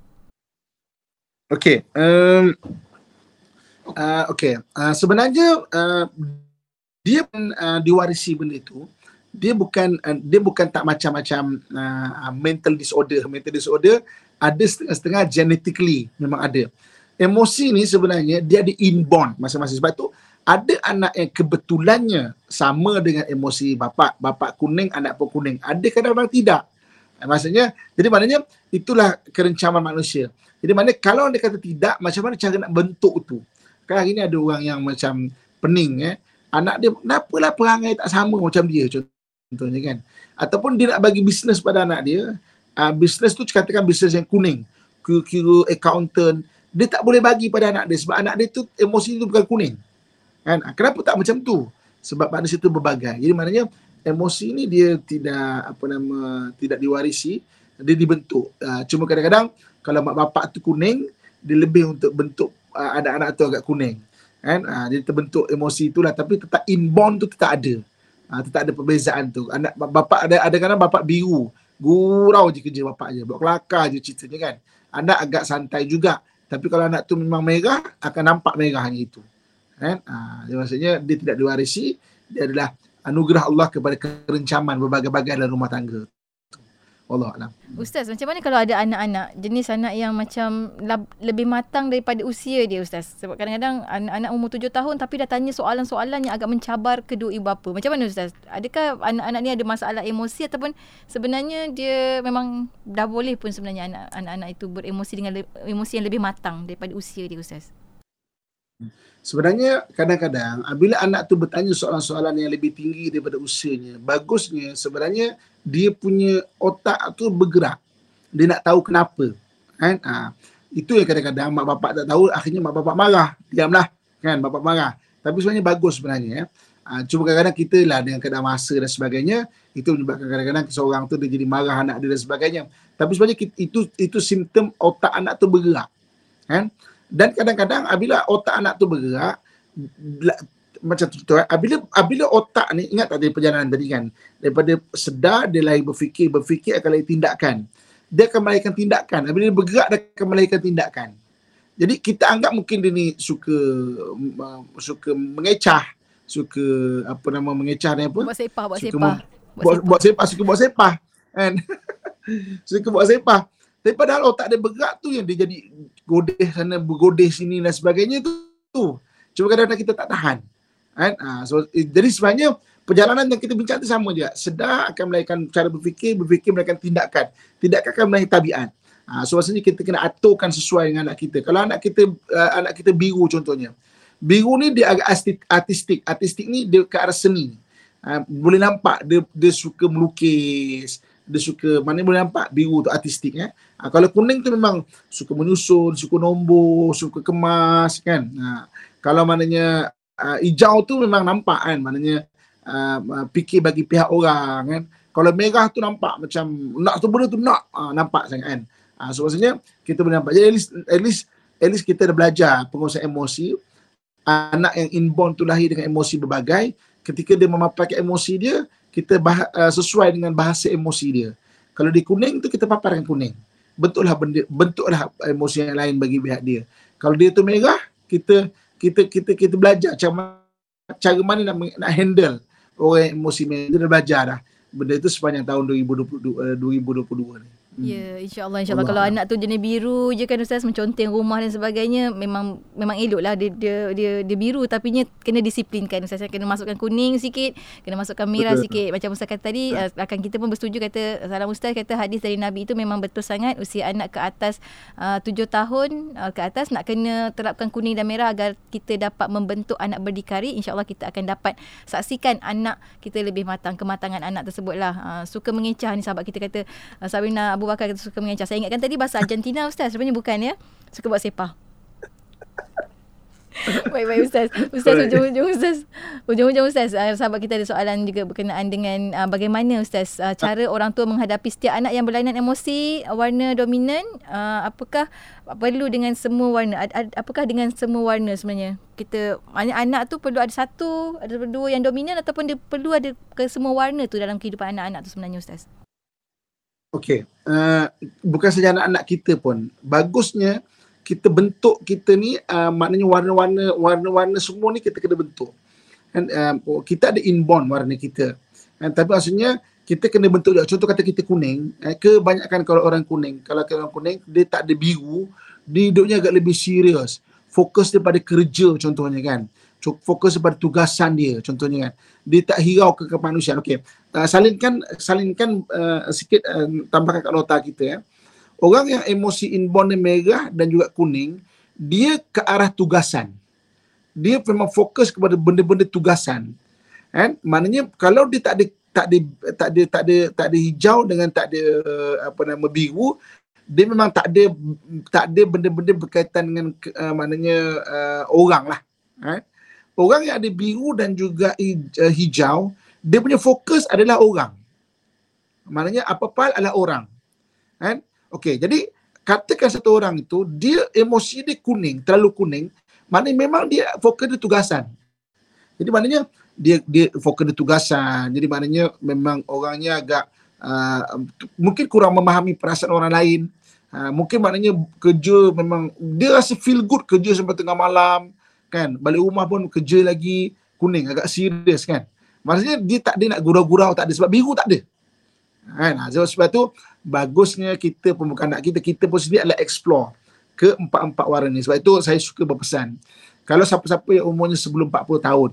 Okey um, uh, okay. Uh, sebenarnya uh, dia uh, diwarisi benda itu. Dia bukan uh, dia bukan tak macam-macam uh, mental disorder. Mental disorder ada setengah-setengah genetically memang ada. Emosi ni sebenarnya dia ada inborn masing-masing. Sebab tu ada anak yang kebetulannya sama dengan emosi bapa, bapa kuning, anak pun kuning. Ada kadang-kadang tidak. Maksudnya, jadi maknanya itulah kerencaman manusia. Jadi maknanya kalau dia kata tidak, macam mana cara nak bentuk tu? Kan hari ni ada orang yang macam pening eh. Anak dia, kenapalah perangai tak sama macam dia contohnya kan. Ataupun dia nak bagi bisnes pada anak dia. Uh, bisnes tu katakan bisnes yang kuning. Kira-kira accountant. Dia tak boleh bagi pada anak dia sebab anak dia tu emosi tu bukan kuning. Kan? Ah, kenapa tak macam tu? Sebab manusia tu berbagai. Jadi maknanya emosi ni dia tidak apa nama tidak diwarisi dia dibentuk. Uh, cuma kadang-kadang kalau mak bapak tu kuning dia lebih untuk bentuk uh, anak-anak tu agak kuning kan? Uh, dia terbentuk emosi itulah tapi tetap inborn tu tetap ada. Uh, tetap ada perbezaan tu. Anak bapa ada ada kadang bapa biru. Gurau je kerja bapa je. Buat kelakar je ceritanya kan? Anak agak santai juga. Tapi kalau anak tu memang merah akan nampak merahnya itu kan? Uh, maksudnya dia tidak diwarisi. Dia adalah anugerah Allah kepada kerencaman berbagai-bagai dalam rumah tangga Allah alam. Ustaz, macam mana kalau ada anak-anak jenis anak yang macam lab, lebih matang daripada usia dia Ustaz? Sebab kadang-kadang anak-anak umur tujuh tahun tapi dah tanya soalan-soalan yang agak mencabar kedua ibu bapa. Macam mana Ustaz? Adakah anak-anak ni ada masalah emosi ataupun sebenarnya dia memang dah boleh pun sebenarnya anak-anak itu beremosi dengan le- emosi yang lebih matang daripada usia dia Ustaz? Sebenarnya kadang-kadang bila anak tu bertanya soalan-soalan yang lebih tinggi daripada usianya, bagusnya sebenarnya dia punya otak tu bergerak. Dia nak tahu kenapa. Kan? Ha, itu yang kadang-kadang mak bapak tak tahu, akhirnya mak bapak marah. Diamlah. Kan? Bapak marah. Tapi sebenarnya bagus sebenarnya. Ya. Ha, cuma kadang-kadang kita lah dengan keadaan masa dan sebagainya, itu menyebabkan kadang-kadang seorang tu dia jadi marah anak dia dan sebagainya. Tapi sebenarnya itu itu simptom otak anak tu bergerak. kan dan kadang-kadang apabila otak anak tu bergerak macam tu, tu eh. apabila apabila otak ni ingat tadi perjalanan tadi kan? Daripada sedar dia lahir berfikir berfikir akan lahir tindakan. Dia akan melahirkan tindakan. Apabila dia bergerak dia akan melahirkan tindakan. Jadi kita anggap mungkin dia ni suka uh, suka mengecah suka apa nama mengecah ni apa? Buat sepah, buat Suka sepah. mem- buat, buat sepah suka buat sepah kan? Suka buat sepah. Tapi padahal otak dia bergerak tu yang dia jadi godeh sana bergodeh sini dan sebagainya tu, tu. cuma kadang-kadang kita tak tahan. Kan? Ha, so, jadi sebenarnya perjalanan yang kita bincang tu sama je sedar akan melahirkan cara berfikir berfikir melahirkan tindakan. Tindakan akan melahirkan tabiat. Ha, so maksudnya kita kena aturkan sesuai dengan anak kita. Kalau anak kita uh, anak kita biru contohnya. Biru ni dia agak artistik. artistik ni dia ke arah seni. Ha, boleh nampak dia dia suka melukis, dia suka mana boleh nampak biru tu artistik eh. Ha, kalau kuning tu memang suka menyusun, suka nombor, suka kemas kan. Ha, kalau maknanya uh, hijau tu memang nampak kan maknanya uh, fikir bagi pihak orang kan. Kalau merah tu nampak macam nak tu benda tu nak uh, nampak sangat kan. Ha, so maksudnya kita boleh nampak. Jadi at least, at least at least kita dah belajar penguasaan emosi. Anak yang inborn tu lahir dengan emosi berbagai ketika dia memaparkan emosi dia, kita bah- uh, sesuai dengan bahasa emosi dia. Kalau di kuning tu kita paparkan kuning. Bentuklah benda, bentuklah emosi yang lain bagi pihak dia. Kalau dia tu merah, kita kita kita kita belajar macam cara mana nak, nak handle orang emosi merah. Kita dah belajar dah. Benda itu sepanjang tahun 2022, uh, 2022 ni. Hmm. Ya, insyaAllah, insyaAllah. Allah. Kalau anak tu jenis biru je kan Ustaz, menconteng rumah dan sebagainya, memang memang elok lah dia, dia, dia, dia biru tapi nya kena disiplinkan Ustaz. Kena masukkan kuning sikit, kena masukkan merah Betul. sikit. Macam Ustaz kata tadi, uh, akan kita pun bersetuju kata, salam Ustaz kata hadis dari Nabi itu memang betul sangat. Usia anak ke atas uh, tujuh tahun uh, ke atas nak kena terapkan kuning dan merah agar kita dapat membentuk anak berdikari. InsyaAllah kita akan dapat saksikan anak kita lebih matang, kematangan anak tersebut lah. Uh, suka mengecah ni sahabat kita kata, uh, Sabrina Abu Bakar kata suka mengecah. Saya ingatkan tadi bahasa Argentina Ustaz, sebenarnya bukan ya. Suka buat sepah. Baik-baik Ustaz. Ustaz Alright. ujung-ujung Ustaz. Ujung-ujung Ustaz. Uh, sahabat kita ada soalan juga berkenaan dengan uh, bagaimana Ustaz uh, cara orang tua menghadapi setiap anak yang berlainan emosi warna dominan. Uh, apakah perlu dengan semua warna? Ad, ad, apakah dengan semua warna sebenarnya? Kita maknanya anak tu perlu ada satu, ada dua yang dominan ataupun dia perlu ada ke semua warna tu dalam kehidupan anak-anak tu sebenarnya Ustaz. Okey, uh, bukan saja anak-anak kita pun. Bagusnya kita bentuk kita ni uh, maknanya warna-warna warna-warna semua ni kita kena bentuk. Kan uh, kita ada inborn warna kita. Kan tapi maksudnya kita kena bentuk juga. Contoh kata kita kuning, eh, kebanyakan kalau orang kuning, kalau orang kuning dia tak ada biru, dia hidupnya agak lebih serius. Fokus dia pada kerja contohnya kan. Fokus pada tugasan dia contohnya kan. Dia tak hirau ke kemanusiaan. Okey. Uh, salinkan salinkan uh, sikit uh, tambahkan kat nota kita ya. Orang yang emosi inborn dia merah dan juga kuning, dia ke arah tugasan. Dia memang fokus kepada benda-benda tugasan. Kan? Maknanya kalau dia tak ada tak ada tak ada tak ada tak ada hijau dengan tak ada uh, apa nama biru, dia memang tak ada tak ada benda-benda berkaitan dengan uh, maknanya uh, orang lah. Kan? Orang yang ada biru dan juga uh, hijau, dia punya fokus adalah orang. Maknanya apa-apa adalah orang. Kan? Okey, jadi katakan satu orang itu dia emosi dia kuning, terlalu kuning, maknanya memang dia fokus di tugasan. Jadi maknanya dia dia fokus di tugasan. Jadi maknanya memang orangnya agak uh, mungkin kurang memahami perasaan orang lain. Uh, mungkin maknanya kerja memang dia rasa feel good kerja sampai tengah malam kan. Balik rumah pun kerja lagi kuning agak serius kan. Maksudnya dia tak dia nak gurau-gurau tak ada sebab biru tak ada. Kan? Ha, so, sebab tu bagusnya kita pun bukan anak kita, kita pun sendiri adalah explore ke empat-empat warna ni. Sebab itu saya suka berpesan. Kalau siapa-siapa yang umurnya sebelum 40 tahun,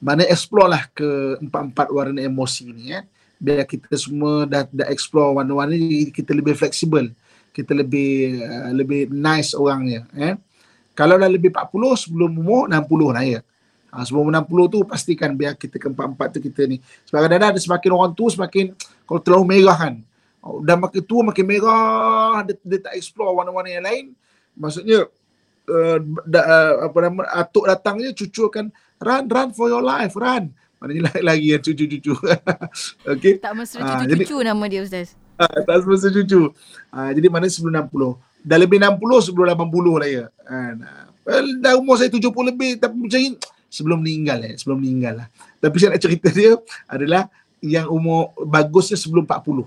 mana explore lah ke empat-empat warna emosi ni ya. Biar kita semua dah, dah explore warna-warna ni, kita lebih fleksibel. Kita lebih uh, lebih nice orangnya. Eh. Kalau dah lebih 40, sebelum umur 60 lah ya. Ha, sebelum 60 tu pastikan biar kita ke empat-empat tu kita ni. Sebab kadang-kadang ada semakin orang tua semakin kalau terlalu merah kan. Oh, Dah makin tua makin merah, dia, dia tak explore warna-warna yang lain. Maksudnya uh, da, uh, apa nama atuk datangnya cucu akan run run for your life, run. Maknanya lari-lari kan cucu-cucu. Okey. Tak mesra Ah, cucu-cucu nama dia Ustaz. Ah, tak semasa cucu. Ah, jadi mana sebelum 60. Dah lebih 60 sebelum 80 lah ya. Well, dah umur saya 70 lebih tapi macam ni sebelum meninggal eh, sebelum meninggal lah. Tapi saya nak cerita dia adalah yang umur bagusnya sebelum 40.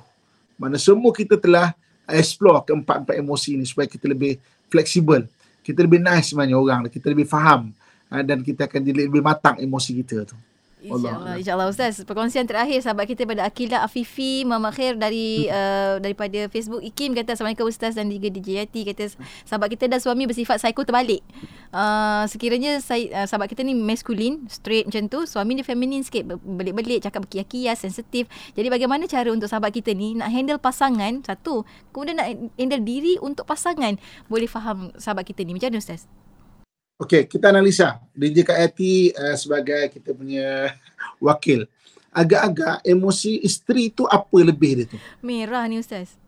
Mana semua kita telah explore keempat-empat emosi ni supaya kita lebih fleksibel. Kita lebih nice sebenarnya orang, kita lebih faham ah, dan kita akan jadi lebih matang emosi kita tu. InsyaAllah, insyaAllah Ustaz. Perkongsian terakhir sahabat kita pada Akilah Afifi Muhammad Khair dari hmm. uh, daripada Facebook Ikim kata Assalamualaikum Ustaz dan juga DJ Yati kata sahabat kita dan suami bersifat psycho terbalik. Uh, sekiranya saya, uh, sahabat kita ni maskulin, straight macam tu, suami dia feminin sikit, belik-belik, cakap berkias-kias, sensitif. Jadi bagaimana cara untuk sahabat kita ni nak handle pasangan, satu, kemudian nak handle diri untuk pasangan. Boleh faham sahabat kita ni. Macam mana Ustaz? Okey, kita analisa. DJ Yati uh, sebagai kita punya wakil. Agak-agak emosi isteri tu apa lebih dia tu? Merah ni Ustaz.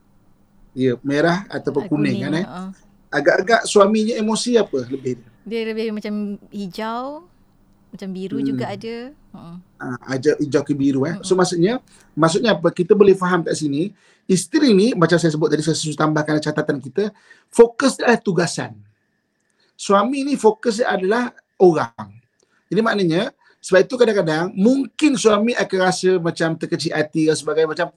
Ya, merah ataupun kuning, kuning kan eh. Uh. Agak-agak suaminya emosi apa lebih dia? Dia lebih macam hijau, macam biru hmm. juga ada. Uh. Uh, hijau, hijau ke biru eh. Uh-uh. So maksudnya, maksudnya apa? Kita boleh faham kat sini, isteri ni macam saya sebut tadi saya susun tambahkan catatan kita, fokus adalah tugasan suami ni fokus adalah orang. Jadi maknanya sebab itu kadang-kadang mungkin suami akan rasa macam terkecil hati dan sebagainya macam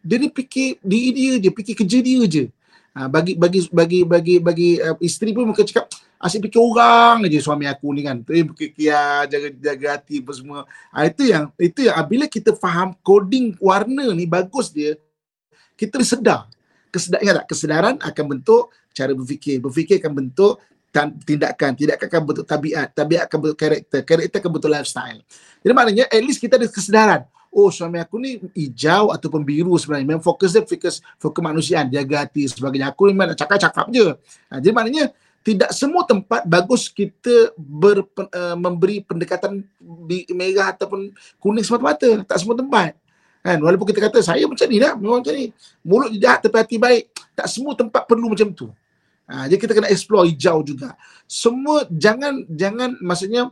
dia ni fikir diri dia je, fikir kerja dia je. Ha, bagi bagi bagi bagi bagi uh, isteri pun mungkin cakap asyik fikir orang aja suami aku ni kan. Tu fikir kia jaga jaga hati apa semua. Ha, itu yang itu yang bila kita faham coding warna ni bagus dia kita sedar. Kesedaran, kesedaran akan bentuk cara berfikir. Berfikir akan bentuk tindakan tindakan akan bentuk tabiat tabiat akan bentuk karakter karakter akan bentuk lifestyle. Jadi maknanya at least kita ada kesedaran. Oh suami aku ni hijau ataupun biru sebenarnya. Memang fokus dia fokus fokus kemanusiaan. Jaga hati sebagainya. Aku memang nak cakap-cakap je. Ha, jadi maknanya tidak semua tempat bagus kita ber, uh, memberi pendekatan merah ataupun kuning semata-mata. Tak semua tempat. Kan? Walaupun kita kata saya macam ni lah memang macam ni. Mulut jahat tapi hati baik. Tak semua tempat perlu macam tu Ha, jadi kita kena explore hijau juga. Semua jangan jangan maksudnya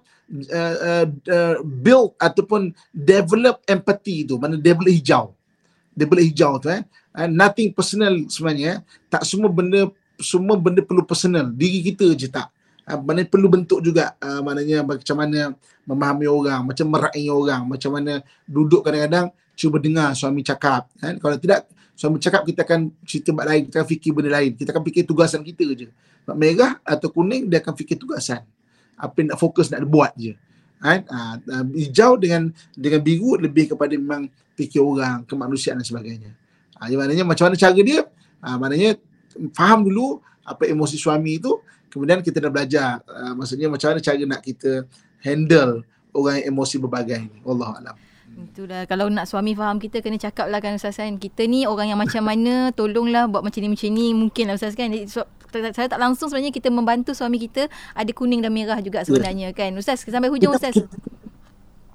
uh, uh, build ataupun develop empathy tu. Mana develop hijau. Develop hijau tu eh. Uh, nothing personal sebenarnya. Tak semua benda semua benda perlu personal. Diri kita je tak. Uh, mana perlu bentuk juga uh, maknanya macam mana memahami orang, macam meraih orang, macam mana duduk kadang-kadang cuba dengar suami cakap. Kan? Kalau tidak Suami cakap kita akan cerita bab lain, kita akan fikir benda lain. Kita akan fikir tugasan kita je. Bab merah atau kuning, dia akan fikir tugasan. Apa yang nak fokus, nak buat je. Kan? Ha, hijau dengan dengan biru lebih kepada memang fikir orang, kemanusiaan dan sebagainya. Ha, maknanya macam mana cara dia? Ha, maknanya faham dulu apa emosi suami itu, kemudian kita dah belajar. Ha, maksudnya macam mana cara nak kita handle orang yang emosi berbagai ni. Wallahualam. Itulah kalau nak suami faham kita kena cakap lah kan Ustaz kan. Kita ni orang yang macam mana tolonglah buat macam ni macam ni mungkin lah Ustaz kan. So, saya tak langsung sebenarnya kita membantu suami kita ada kuning dan merah juga sebenarnya kan. Ustaz sampai hujung Ustaz. Kita,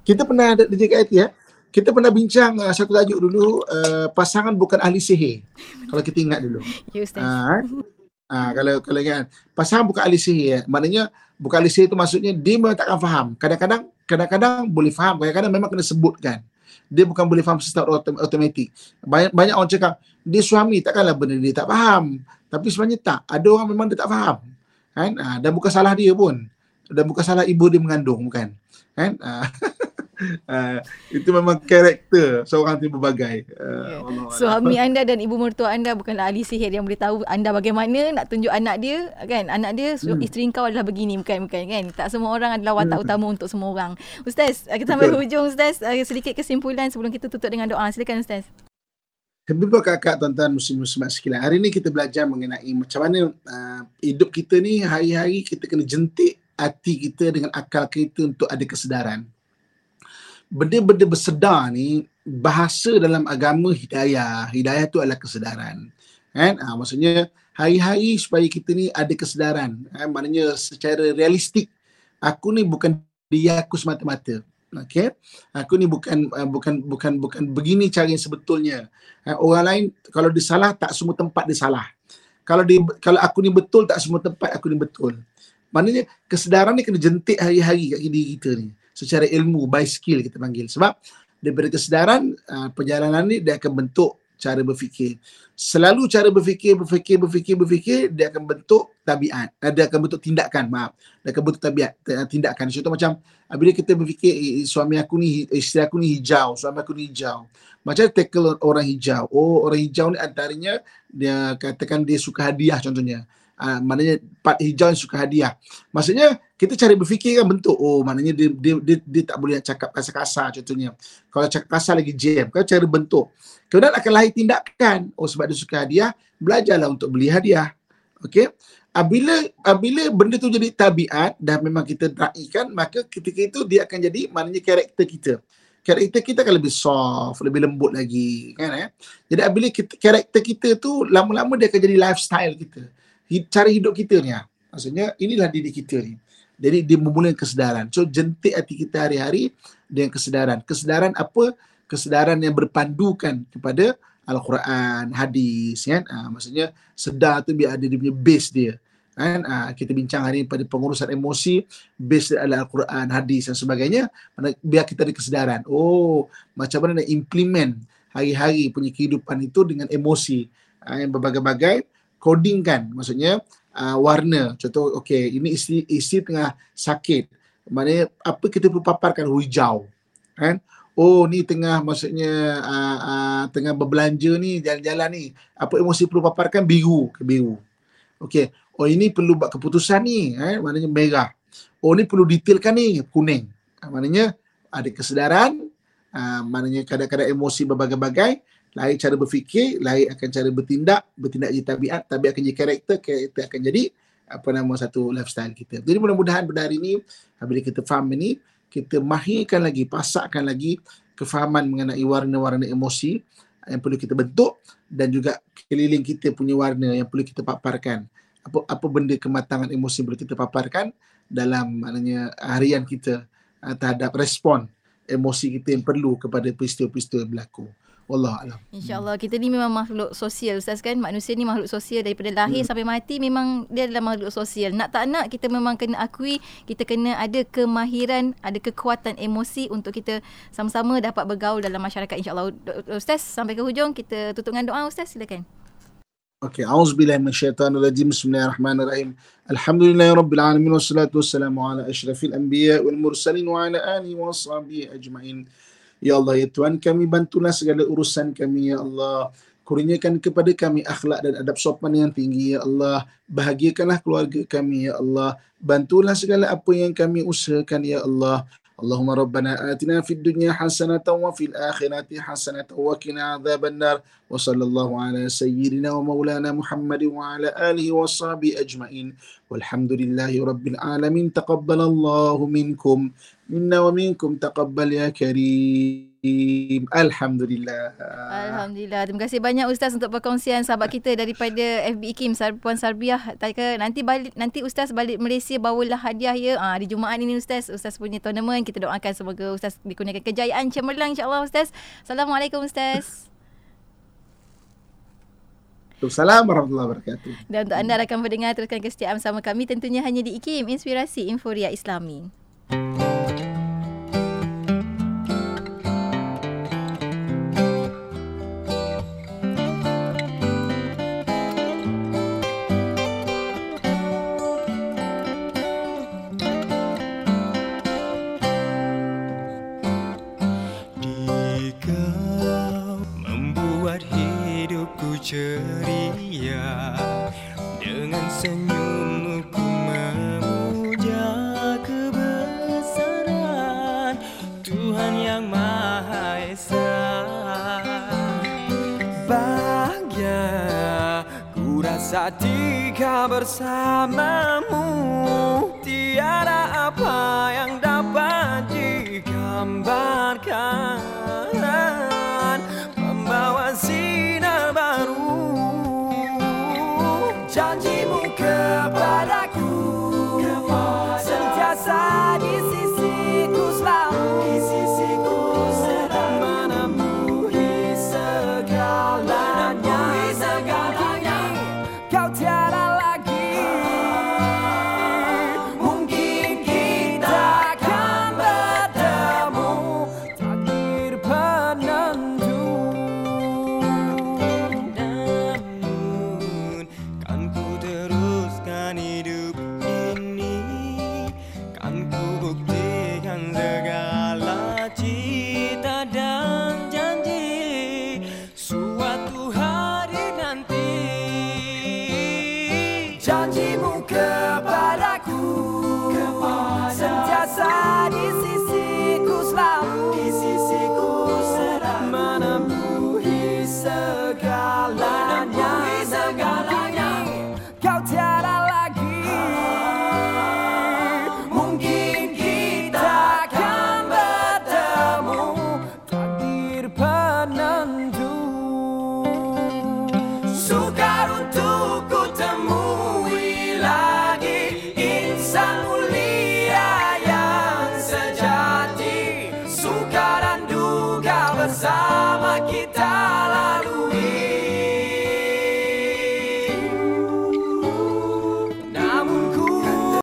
kita pernah ada di JKIT ya. Kita pernah bincang uh, satu tajuk dulu uh, pasangan bukan ahli sihir. kalau kita ingat dulu. Ya Ustaz. Uh, uh, kalau kalau ingat pasangan bukan ahli sihir ya. Maknanya bukan ahli sihir itu maksudnya dia memang takkan faham. Kadang-kadang kadang-kadang boleh faham, kadang-kadang memang kena sebutkan. Dia bukan boleh faham secara automatik. Banyak banyak orang cakap, dia suami takkanlah benda dia tak faham. Tapi sebenarnya tak. Ada orang memang dia tak faham. Kan? Ha, dan bukan salah dia pun. Dan bukan salah ibu dia mengandung, bukan. Kan? Ha. Uh, itu memang karakter seorang tu berbagai. Uh, yeah. Suami anda dan ibu mertua anda bukanlah ahli sihir yang boleh tahu anda bagaimana nak tunjuk anak dia kan. Anak dia hmm. isteri kau adalah begini bukan bukan kan. Tak semua orang adalah watak hmm. utama untuk semua orang. Ustaz, kita sampai hujung Ustaz. Sedikit kesimpulan sebelum kita tutup dengan doa. Silakan Ustaz. Kebetulan kakak tuan-tuan muslim-muslimat sekalian. Hari ini kita belajar mengenai macam mana uh, hidup kita ni hari-hari kita kena jentik hati kita dengan akal kita untuk ada kesedaran benda-benda bersedar ni bahasa dalam agama hidayah. Hidayah tu adalah kesedaran. Kan? Ha, maksudnya hari-hari supaya kita ni ada kesedaran. Ha, maknanya secara realistik aku ni bukan dia aku semata-mata. Okay? Aku ni bukan uh, bukan bukan bukan begini cara yang sebetulnya. Ha, orang lain kalau dia salah tak semua tempat dia salah. Kalau dia kalau aku ni betul tak semua tempat aku ni betul. Maknanya kesedaran ni kena jentik hari-hari kat diri kita ni secara ilmu by skill kita panggil sebab daripada kesedaran uh, perjalanan ni dia akan bentuk cara berfikir. Selalu cara berfikir, berfikir, berfikir, berfikir, dia akan bentuk tabiat. Eh, Dia akan bentuk tindakan, maaf. Dia akan bentuk tabiat, tindakan. Contoh macam, ah, bila kita berfikir, eh, suami aku ni, isteri aku ni hijau, suami aku ni hijau. Macam tackle orang hijau. Oh, orang hijau ni antaranya, dia katakan dia suka hadiah contohnya. Uh, maknanya part hijau yang suka hadiah. Maksudnya kita cari berfikir kan bentuk. Oh maknanya dia dia dia, dia tak boleh cakap kasar-kasar contohnya. Kalau cakap kasar lagi jam. Kau cara bentuk. Kemudian akan lahir tindakan. Oh sebab dia suka hadiah, belajarlah untuk beli hadiah. Okey. Apabila apabila benda tu jadi tabiat dan memang kita raikan, maka ketika itu dia akan jadi maknanya karakter kita. Karakter kita akan lebih soft, lebih lembut lagi kan eh. Jadi apabila kita, karakter kita tu lama-lama dia akan jadi lifestyle kita cara hidup kita ni. ah. Maksudnya inilah diri kita ni. Jadi dia memulai kesedaran. So jentik hati kita hari-hari dengan kesedaran. Kesedaran apa? Kesedaran yang berpandukan kepada Al-Quran, hadis kan. Ah, maksudnya sedar tu biar ada dia punya base dia. Kan? Ah, kita bincang hari ini pada pengurusan emosi, base dia adalah Al-Quran, hadis dan sebagainya. Biar kita ada kesedaran. Oh, macam mana nak implement hari-hari punya kehidupan itu dengan emosi. Ah, yang berbagai-bagai codingkan maksudnya uh, warna. Contoh okey ini isi isi tengah sakit. Maknanya apa kita perlu paparkan? Hijau. Kan? Oh ni tengah maksudnya uh, uh, tengah berbelanja ni jalan-jalan ni. Apa emosi perlu paparkan? Biru. Ke biru. Okey oh ini perlu buat keputusan ni. Eh maknanya merah. Oh ni perlu detailkan ni. Kuning. Maknanya ada kesedaran. Uh, maknanya kadang-kadang emosi berbagai-bagai lain cara berfikir, lain akan cara bertindak, bertindak jadi tabiat, tabiat akan jadi karakter, karakter akan jadi apa nama satu lifestyle kita. Jadi mudah-mudahan pada hari ini, bila kita faham ini, kita mahirkan lagi, pasakkan lagi kefahaman mengenai warna-warna emosi yang perlu kita bentuk dan juga keliling kita punya warna yang perlu kita paparkan. Apa apa benda kematangan emosi perlu kita paparkan dalam maknanya harian kita uh, terhadap respon emosi kita yang perlu kepada peristiwa-peristiwa yang berlaku. Wallah alam. InsyaAllah kita ni memang makhluk sosial Ustaz kan Manusia ni makhluk sosial Daripada lahir hmm. sampai mati Memang dia adalah makhluk sosial Nak tak nak kita memang kena akui Kita kena ada kemahiran Ada kekuatan emosi Untuk kita sama-sama dapat bergaul dalam masyarakat InsyaAllah Ustaz sampai ke hujung Kita tutup dengan doa Ustaz silakan Okey, auzubillahi minasyaitonirrajim. Bismillahirrahmanirrahim. Alhamdulillahirabbil alamin wassalatu wassalamu ala asyrafil anbiya wal mursalin wa ala alihi washabihi ajmain. Ya Allah, ya Tuhan kami bantulah segala urusan kami ya Allah. Kurniakan kepada kami akhlak dan adab sopan yang tinggi ya Allah. Bahagiakanlah keluarga kami ya Allah. Bantulah segala apa yang kami usahakan ya Allah. Allahumma rabbana atina fid dunya hasanatan wa fil akhirati hasanatan wa qina adzaban nar wa sallallahu ala sayyidina wa maulana Muhammad wa ala alihi wa sahbihi ajmain walhamdulillahi rabbil alamin taqabbalallahu minkum minna wa minkum taqabbal ya karim alhamdulillah Alhamdulillah. Terima kasih banyak Ustaz untuk perkongsian sahabat kita daripada FB IKIM Sar- Puan Sarbiah. Nanti balik nanti Ustaz balik Malaysia bawalah hadiah ya. Ah di Jumaat ini Ustaz Ustaz punya tournament kita doakan semoga Ustaz dikurniakan kejayaan cemerlang insya-Allah Ustaz. Assalamualaikum Ustaz. Assalamualaikum warahmatullahi wabarakatuh Dan untuk anda rakan pendengar teruskan kesetiaan bersama kami tentunya hanya di IKIM Inspirasi Inforia Islami.